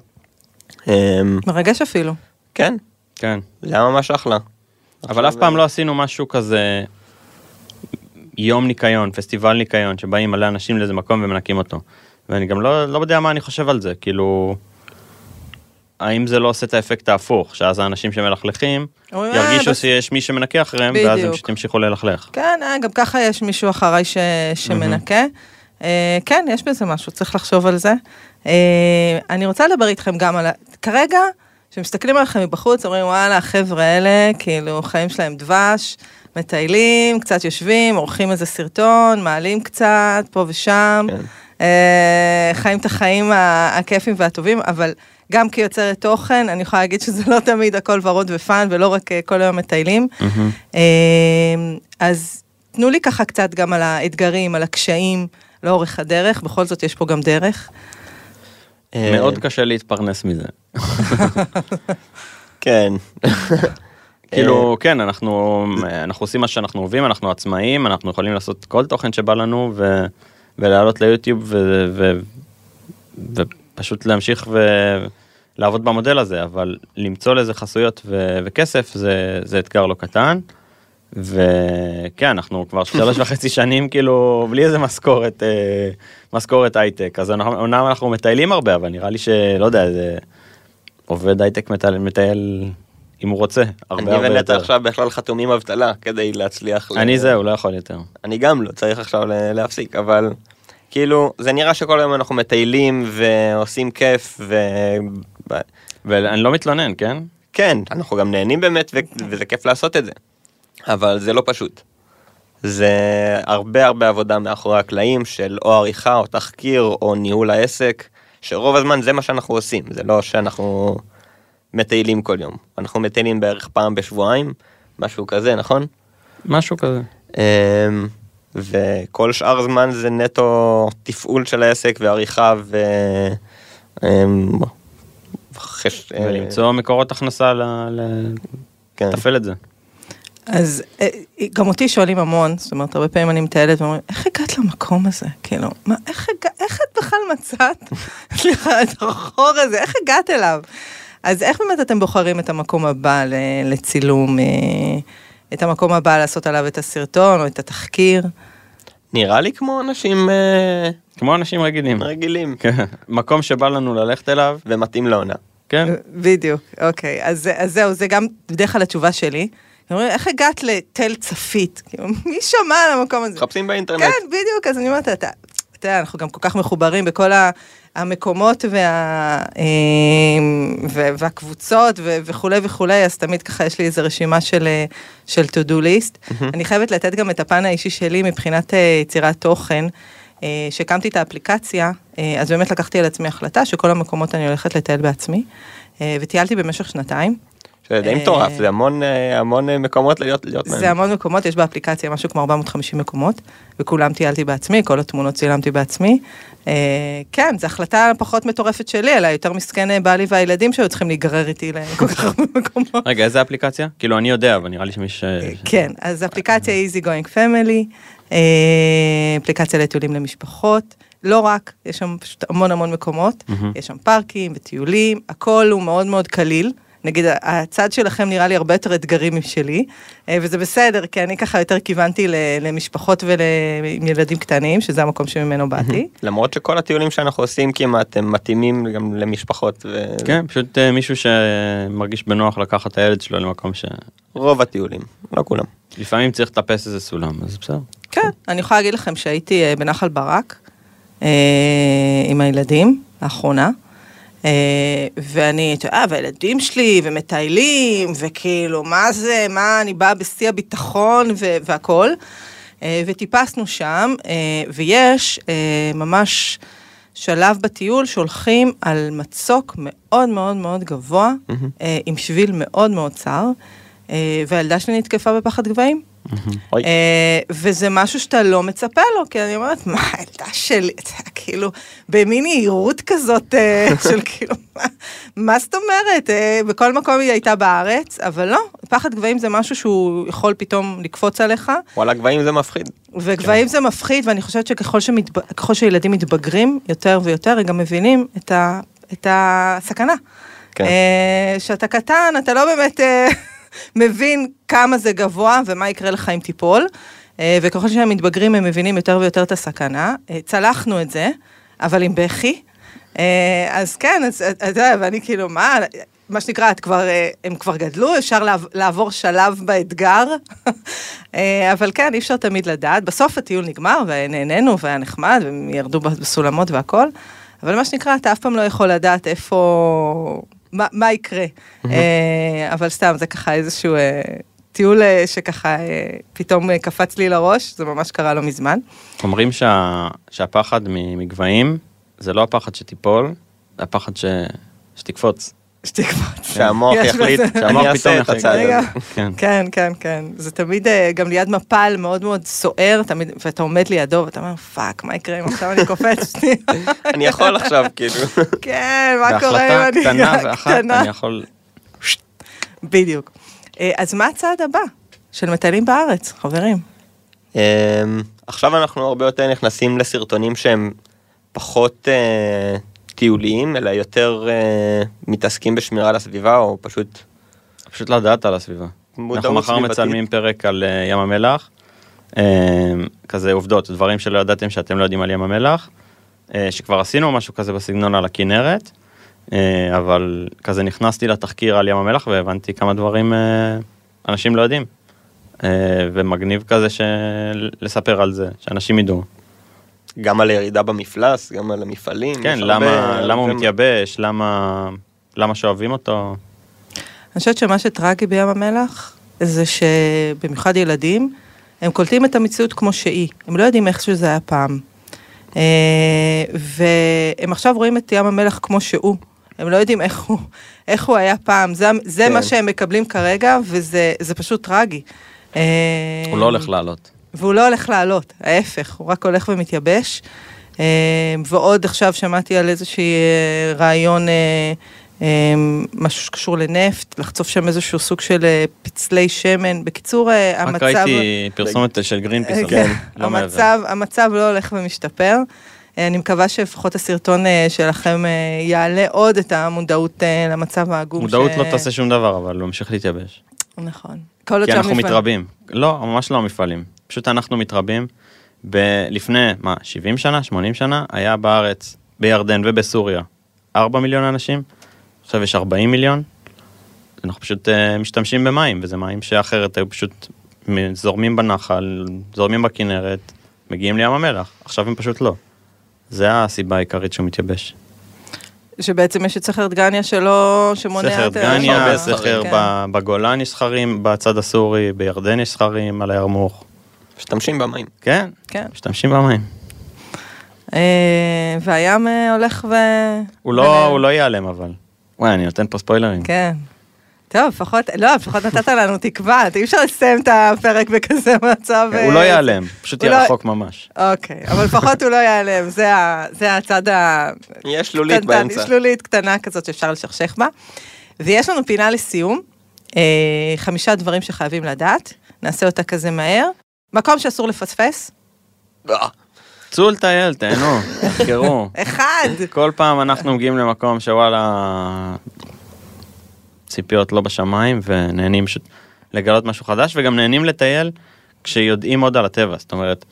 אמ,
מרגש אפילו.
כן,
כן.
זה היה ממש אחלה.
אבל אף פעם לא עשינו משהו כזה יום ניקיון, פסטיבל ניקיון, שבאים מלא אנשים לאיזה מקום ומנקים אותו. ואני גם לא, לא יודע מה אני חושב על זה, כאילו... האם זה לא עושה את האפקט ההפוך, שאז האנשים שמלכלכים
אומרים, "אה,
ירגישו
בס-
שיש מי שמנקה אחריהם, ואז הם
בדיוק.
פשוט ימשיכו ללכלך.
כן, אה, גם ככה יש מישהו אחריי ש... שמנקה. אה, כן, יש בזה משהו, צריך לחשוב על זה. אה, אני רוצה לדבר איתכם גם על... כרגע, כשמסתכלים עליכם מבחוץ, אומרים, וואלה, החבר'ה האלה, כאילו, חיים שלהם דבש, מטיילים, קצת יושבים, עורכים איזה סרטון, מעלים קצת, פה ושם,
כן.
אה, חיים את החיים הכיפים והטובים, אבל גם כיוצרת תוכן, אני יכולה להגיד שזה לא תמיד הכל ורוד ופאן, ולא רק אה, כל היום מטיילים. אה, אז תנו לי ככה קצת גם על האתגרים, על הקשיים לאורך הדרך, בכל זאת יש פה גם דרך.
אה,
מאוד קשה להתפרנס מזה.
כן.
כאילו, כן, אנחנו אנחנו עושים מה שאנחנו אוהבים, אנחנו עצמאים, אנחנו יכולים לעשות כל תוכן שבא לנו ו- ולעלות ליוטיוב ופשוט להמשיך ולעבוד במודל הזה, אבל למצוא לזה חסויות ו- וכסף זה זה אתגר לא קטן. וכן, אנחנו כבר שלוש וחצי שנים כאילו בלי איזה משכורת, אה, משכורת הייטק, אז אומנם אנחנו מטיילים הרבה, אבל נראה לי שלא יודע, זה עובד הייטק מטייל, מטייל אם הוא רוצה, הרבה
אני
הרבה
ונטע
יותר.
עכשיו בכלל חתומים אבטלה כדי להצליח. ל-
אני זהו, לא יכול יותר.
אני גם לא, צריך עכשיו ל- להפסיק, אבל כאילו, זה נראה שכל היום אנחנו מטיילים ועושים כיף, וכן,
ואני לא מתלונן, כן?
אנחנו גם נהנים באמת, ו- וזה כיף לעשות את זה. אבל זה לא פשוט. זה הרבה הרבה עבודה מאחורי הקלעים של או עריכה או תחקיר או ניהול העסק, שרוב הזמן זה מה שאנחנו עושים, זה לא שאנחנו מטיילים כל יום. אנחנו מטיילים בערך פעם בשבועיים, משהו כזה, נכון?
משהו כזה.
וכל שאר זמן זה נטו תפעול של העסק ועריכה ו... אמ, אה,
ולמצוא מקורות הכנסה
כן.
לתפעל את זה.
אז אה, גם אותי שואלים המון, זאת אומרת, הרבה פעמים אני מטיילת ואומרים, איך הגעת למקום הזה? כאילו, מה, איך, הגע, איך את בכלל מצאת, סליחה, את החור הזה, איך הגעת אליו? אז איך באמת אתם בוחרים את המקום הבא לצילום, אה, את המקום הבא לעשות עליו את הסרטון או את התחקיר?
נראה לי כמו אנשים אה,
כמו אנשים רגילים.
רגילים
כן. מקום שבא לנו ללכת אליו,
ומתאים לעונה.
כן.
בדיוק, אוקיי. אז, אז זהו, זה גם בדרך כלל התשובה שלי. אומרים, איך הגעת לתל צפית? כאילו, מי שמע על המקום הזה?
מחפשים באינטרנט.
כן, בדיוק, אז אני אומרת, אתה, אתה יודע, אנחנו גם כל כך מחוברים בכל ה- המקומות וה, אמ, ו- והקבוצות ו- וכולי וכולי, אז תמיד ככה יש לי איזו רשימה של, אה, של to do list. אני חייבת לתת גם את הפן האישי שלי מבחינת אה, יצירת תוכן. אה, שהקמתי את האפליקציה, אה, אז באמת לקחתי על עצמי החלטה שכל המקומות אני הולכת לטייל בעצמי, אה, וטיילתי במשך שנתיים.
שזה די
אה,
מטורף, זה המון אה, המון אה, מקומות להיות להיות
זה המון מקומות, יש באפליקציה משהו כמו 450 מקומות, וכולם טיילתי בעצמי, כל התמונות צילמתי בעצמי. אה, כן, זו החלטה פחות מטורפת שלי, אלא יותר מסכן אה, בעלי והילדים שהיו צריכים להיגרר איתי לכל כך הרבה מקומות.
רגע, איזה אפליקציה? כאילו, אני יודע, אבל נראה לי שמי ש...
כן, אז אפליקציה easy going family, אה, אפליקציה לטיולים למשפחות, לא רק, יש שם פשוט המון המון מקומות, יש שם פארקים וטיולים, הכל הוא מאוד מאוד קליל. נגיד, הצד שלכם נראה לי הרבה יותר אתגרי משלי, אה, וזה בסדר, כי אני ככה יותר כיוונתי ל- למשפחות ועם ילדים קטנים, שזה המקום שממנו באתי.
למרות שכל הטיולים שאנחנו עושים כמעט הם מתאימים גם למשפחות
כן, פשוט אה, מישהו שמרגיש בנוח לקחת את הילד שלו למקום
ורוב הטיולים, לא כולם.
שלפעמים צריך לטפס איזה סולם, אז בסדר.
כן, אני יכולה להגיד לכם שהייתי אה, בנחל ברק אה, עם הילדים לאחרונה, ואני, אתה יודע, והילדים שלי, ומטיילים, וכאילו, מה זה, מה, אני באה בשיא הביטחון ו- והכל. אה, וטיפסנו שם, אה, ויש אה, ממש שלב בטיול שהולכים על מצוק מאוד מאוד מאוד גבוה, אה, עם שביל מאוד מאוד צר, אה, והילדה שלי נתקפה בפחד גבהים.
אוי.
אה, וזה משהו שאתה לא מצפה לו, כי אני אומרת, מה, הילדה שלי, אתה כאילו, במין יהירות כזאת אה, של כאילו, מה- זאת אומרת? אה, בכל מקום היא הייתה בארץ, אבל לא, פחד גבהים זה משהו שהוא יכול פתאום לקפוץ עליך,
וואלה גבהים זה מפחיד.
וגבהים זה מפחיד, ואני חושבת שככל שילדים מתבגרים יותר ויותר, הם גם מבינים את, הסכנה.
כן.
אה, שאתה קטן, אתה לא באמת אה, מבין כמה זה גבוה ומה יקרה לך אם תיפול, אה, וככל שהם מתבגרים הם מבינים יותר ויותר את הסכנה. אה, צלחנו את זה, אבל עם בכי. אה, אז כן, אז אתה יודע, ואני כאילו, מה, מה שנקרא, את כבר, הם כבר גדלו, אפשר לעב- לעבור שלב באתגר, אבל כן, אי אפשר תמיד לדעת. בסוף הטיול נגמר, ונהנינו, והיה נחמד, והם ירדו בסולמות והכל, אבל מה שנקרא, אתה אף פעם לא יכול לדעת איפה, מה, מה יקרה. אה, אבל סתם, זה ככה איזשהו אה, טיול אה, שככה פתאום קפץ לי לראש, זה ממש קרה לא מזמן.
אומרים שה... שהפחד מגבהים זה לא הפחד שתיפול, זה הפחד ש... שתקפוץ.
שתקפוץ.
שהמוח
יש
יחליט,
שהמוח פתאום
אעשה את
יחליט.
הצעד. הזה.
כן.
כן, כן, כן. זה תמיד אה, גם ליד מפל מאוד מאוד סוער, תמיד, ואתה עומד לידו ואתה אומר, fuck, מה יקרה אם עכשיו אני קופץ? שנייה."
אני יכול עכשיו כאילו.
כן, מה קורה
בהחלטה
אם אני...
קטנה ואחת. אני יכול...
בדיוק. אה, אז מה הצעד הבא של מטיילים בארץ, חברים?
אמ, עכשיו אנחנו הרבה יותר נכנסים לסרטונים שהם פחות טיוליים, אלא יותר אה, מתעסקים בשמירה על הסביבה, או פשוט,
פשוט לדעת על הסביבה. אנחנו מחר
סביבתית.
מצלמים פרק על אה, ים המלח. אה, כזה עובדות, דברים שלא ידעתם שאתם לא יודעים על ים המלח. אה, שכבר עשינו משהו כזה בסגנון על הכנרת. אה, אבל כזה נכנסתי לתחקיר על ים המלח והבנתי כמה דברים אה, אנשים לא יודעים. אה, ומגניב כזה של... לספר על זה, שאנשים ידעו.
גם על הירידה במפלס, גם על המפעלים.
כן, למה,
הרבה-
למה הוא מתייבש, למה, למה שאוהבים אותו.
אני חושבת שמה שטרגי בים המלח, זה שבמיוחד ילדים, הם קולטים את המציאות כמו שהיא. הם לא יודעים איך שזה היה פעם. אה, והם עכשיו רואים את ים המלח כמו שהוא. הם לא יודעים איך הוא, איך הוא היה פעם. זה, זה
כן.
מה שהם מקבלים כרגע, וזה זה פשוט טרגי. אה,
הוא לא הולך לעלות.
והוא לא הולך לעלות, ההפך, הוא רק הולך ומתייבש. אה, ועוד עכשיו שמעתי על איזשהי אה, רעיון, אה, משהו שקשור לנפט, לחצוף שם איזשהו סוג של פצלי שמן. בקיצור, אה,
רק
המצב...
ראיתי פרסומת של גרינפיס,
כן,
לא.
המצב, המצב לא הולך ומשתפר. אני מקווה שלפחות הסרטון שלכם יעלה עוד את המודעות למצב העגום.
מודעות
ש-
לא תעשה שום דבר, אבל הוא ממשיך להתייבש.
נכון. כל עוד
כי אנחנו מתרבים. לא, ממש לא המפעלים. פשוט אנחנו מתרבים. ב- לפני, מה, 70 שנה, 80 שנה, היה בארץ, בירדן ובסוריה, 4 מיליון אנשים, עכשיו יש 40 מיליון. אנחנו פשוט uh, משתמשים במים, וזה מים שאחרת היו פשוט זורמים בנחל, זורמים בכנרת, מגיעים לים המלח. עכשיו הם פשוט לא. זה הסיבה העיקרית שהוא מתייבש.
שבעצם יש את סכר דגניה שלא, שמונע
סכר
את...
דגניה,
הרבה
סכר
כן.
בגולן יש סכרים בצד הסורי, בירדן יש סכרים על הירמוך.
משתמשים במים.
כן,
כן.
משתמשים במים.
אה, והים אה, הולך ו...
הוא לא, הוא לא ייעלם אבל. וואי, אני נותן פה ספוילרים.
כן. טוב, לפחות, לא, לפחות נתת לנו תקווה, אי אפשר לסיים את הפרק בכזה מצב.
כן, הוא
אה,
לא ייעלם, פשוט
הוא
יהיה
לא-
רחוק ממש.
אוקיי, אבל לפחות הוא לא ייעלם, זה הצד ה...
יש שלולית באמצע.
שלולית קטנה כזאת שאפשר לשכשך בה. ויש לנו פינה לסיום, חמישה דברים שחייבים לדעת, נעשה אותה כזה מהר. מקום שאסור לפספס,
אה,
צאו לטייל, תהנו, תחקרו.
אחד.
כל פעם אנחנו מגיעים למקום שוואלה, ציפיות לא בשמיים, ונהנים פשוט לגלות משהו חדש, וגם נהנים לטייל כשיודעים עוד על הטבע. זאת אומרת,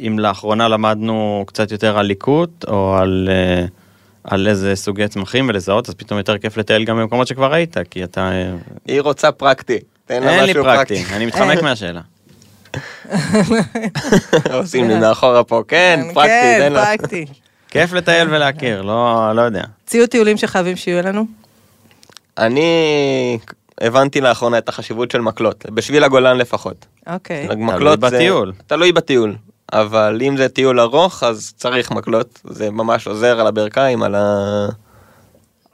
אם לאחרונה למדנו קצת יותר על ליקוט, או על, אה, על איזה סוגי צמחים ולזהות, אז פתאום יותר כיף לטייל גם במקומות שכבר היית, כי אתה... אה,
היא רוצה פרקטי.
אין לי פרקטי, אני מתחמק. מהשאלה.
עושים לי מאחורה פה, כן, פרקטי,
כן,
תן לה.
פרקטי.
כיף לטייל ולהכיר, לא, לא יודע.
ציוד טיולים שחייבים שיהיו לנו.
אני הבנתי לאחרונה את החשיבות של מקלות, בשביל הגולן לפחות.
אוקיי.
מקלות זה-
בטיול.
תלוי בטיול. אבל אם זה טיול ארוך, אז צריך מקלות. זה ממש עוזר על הברכיים, על, ה...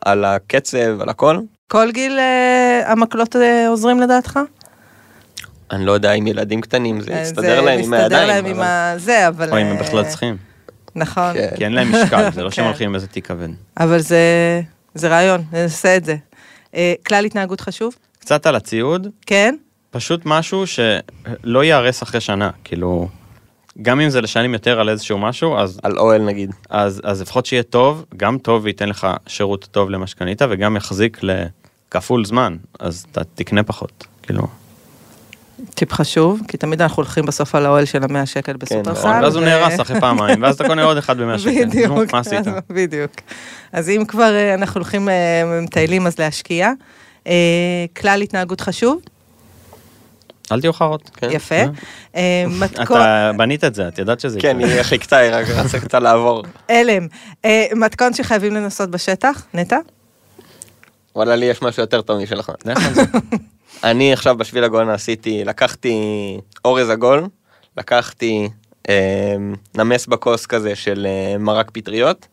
על הקצב, על הכל.
כל גיל אה, המקלות אה, עוזרים לדעתך?
אני לא יודע אם ילדים קטנים זה
אה,
יסתדר להם עם הידיים.
להם עם
אבל-
הזה, אבל...
או אם הם
אה,
בכלל צריכים,
נכון.
כן.
כי אין להם משקל, זה לא שהם
כן.
הולכים עם איזה תיק כבד.
אבל זה, זה רעיון, נעשה את זה. אה, כלל התנהגות חשוב?
קצת על הציוד,
כן?
פשוט משהו שלא ייהרס אחרי שנה, כאילו, גם אם זה לשנים יותר על איזשהו משהו, אז,
על אוהל נגיד.
אז, אז לפחות שיהיה טוב, גם טוב וייתן לך שירות טוב למה שקנית, וגם יחזיק לכפול זמן, אז אתה תקנה פחות, כאילו.
טיפ חשוב, כי תמיד אנחנו הולכים בסוף על האוהל של המאה שקל בסופרסל.
ואז הוא נהרס אחרי פעמיים, ואז אתה קונה עוד אחד במאה שקל.
בדיוק,
מה עשית?
אז- בדיוק. אז אם כבר אה, אנחנו הולכים, אה, מטיילים, אז להשקיע. אה, כלל התנהגות חשוב,
אל תהיו חרות.
כן.
יפה. מתכון,
אתה בנית את זה, את ידעת שזה
כן,
יקרה.
היא חיכתה, היא רק רצה קצת לעבור.
הלם. מתכון שחייבים לנסות בשטח, נטע?
וואלה, לי יש משהו יותר טוב משלך. אני עכשיו בשביל הגולן עשיתי, לקחתי אורז עגול, לקחתי אה, נמס בכוס כזה של אה, מרק פטריות,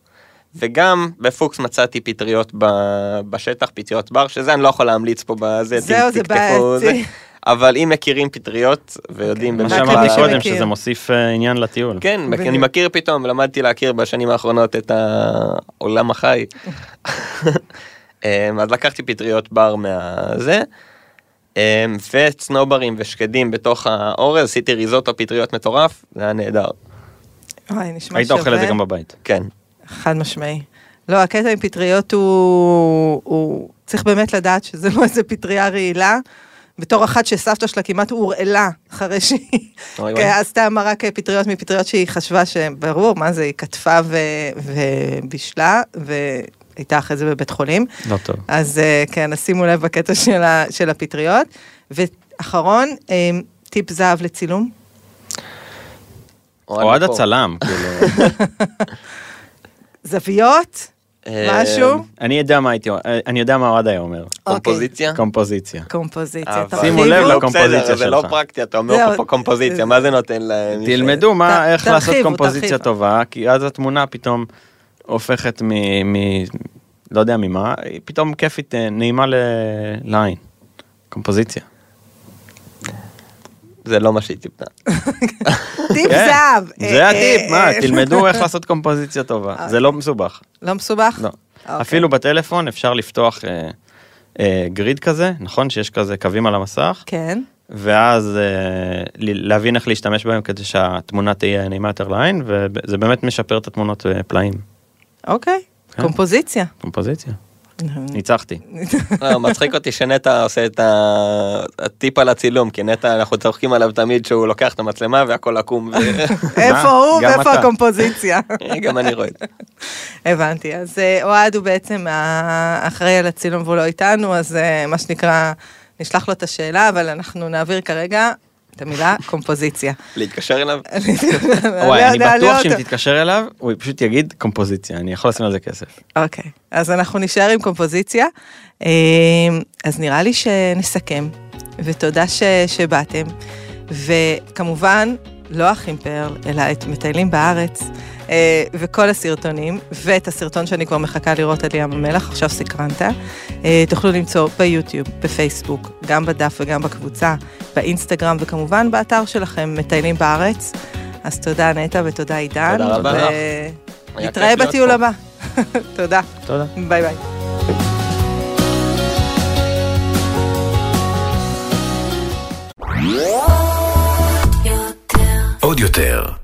וגם בפוקס מצאתי פטריות ב- בשטח, פטריות בר, שזה אני לא יכול להמליץ פה בזה,
זהו, זה. בעייתי.
אבל אם מכירים פטריות ויודעים
מה
באמת
למי
שאמרתי
שמכיר.
קודם, שזה מוסיף אה, עניין לטיול.
כן. אני מכיר פתאום, למדתי להכיר בשנים האחרונות את העולם החי. אמ, אז לקחתי פטריות בר מהזה, וצנוברים ושקדים בתוך האורז, עשיתי ריזוטו פטריות מטורף, זה היה נהדר.
וואי, נשמע
היית
שווה.
אוכל את זה גם בבית.
כן.
חד משמעי. לא, הקטע עם פטריות הוא, הוא... צריך באמת לדעת שזה לא איזה פטריה רעילה, בתור אחת שסבתא שלה כמעט הורעלה אחרי שהיא. עשתה מרק פטריות מפטריות שהיא חשבה שברור, מה זה, היא כתבה ו- ובישלה, והייתה אחרי זה בבית חולים.
לא טוב.
אז אה, כן, אז שימו לב בקטע של, ה- של הפטריות. ואחרון, אה, טיפ זהב לצילום.
אוהד
מקור.
הצלם, כאילו.
זוויות,
אה,
משהו,
אני יודע מה הייתי אומר, אני יודע מה אוהד היה אומר.
קומפוזיציה?
קומפוזיציה.
קומפוזיציה.
אבל-
שימו. לב
לא,
לקומפוזיציה
בסדר, זה לא
שלך.
פרקטי, אתה אומר. פה קומפוזיציה, מה זה נותן להם?
תלמדו איך לעשות קומפוזיציה. טובה, כי אז התמונה פתאום הופכת מ... מ- לא יודע ממה, היא פתאום כיפית, אה, נעימה ל- לעין. קומפוזיציה.
זה לא מה שהיא טיפנה.
טיפ
כן,
זהב.
זה
אה,
הטיפ, מה,
אה,
תלמדו איך לעשות קומפוזיציה טובה. זה לא מסובך.
לא מסובך?
לא.
אוקיי.
אפילו בטלפון אפשר לפתוח גריד כזה, נכון? שיש כזה קווים על המסך,
כן.
ואז ל- להבין איך להשתמש בהם כדי שהתמונה תהיה נעימה יותר לעין, וזה באמת משפר את התמונות פלאים.
אוקיי,
כן.
קומפוזיציה.
קומפוזיציה. ניצחתי.
לא, מצחיק אותי שנטע עושה את ה- הטיפ על הצילום, כי נטע, אנחנו צוחקים עליו תמיד שהוא לוקח את המצלמה והכל עקום,
איפה הוא
גם
ואיפה. הקומפוזיציה?
גם אני רואה את זה.
הבנתי, אז אה, אוהד הוא בעצם האחראי על הצילום והוא לא איתנו, אז אה, מה שנקרא, נשלח לו את השאלה, אבל אנחנו נעביר כרגע את המילה קומפוזיציה.
להתקשר אליו?
וואי, אני
נעלה
בטוח. שאם תתקשר אליו, הוא פשוט יגיד קומפוזיציה, אני יכול לשים על זה כסף.
אוקיי, אז אנחנו נשאר עם קומפוזיציה. אה, אז נראה לי שנסכם, ותודה. שבאתם. וכמובן, לא אחים פרל, אלא את מטיילים בארץ, וכל הסרטונים, ואת הסרטון שאני כבר מחכה לראות על ים המלח, עכשיו סקרנת. אה, תוכלו למצוא ביוטיוב, בפייסבוק, גם בדף וגם בקבוצה, באינסטגרם, וכמובן באתר שלכם, מטיילים בארץ. אז תודה נטע ותודה עידן.
תודה רבה לך.
נתראה בטיול. הבא. תודה.
תודה.
ביי ביי.
עוד יותר,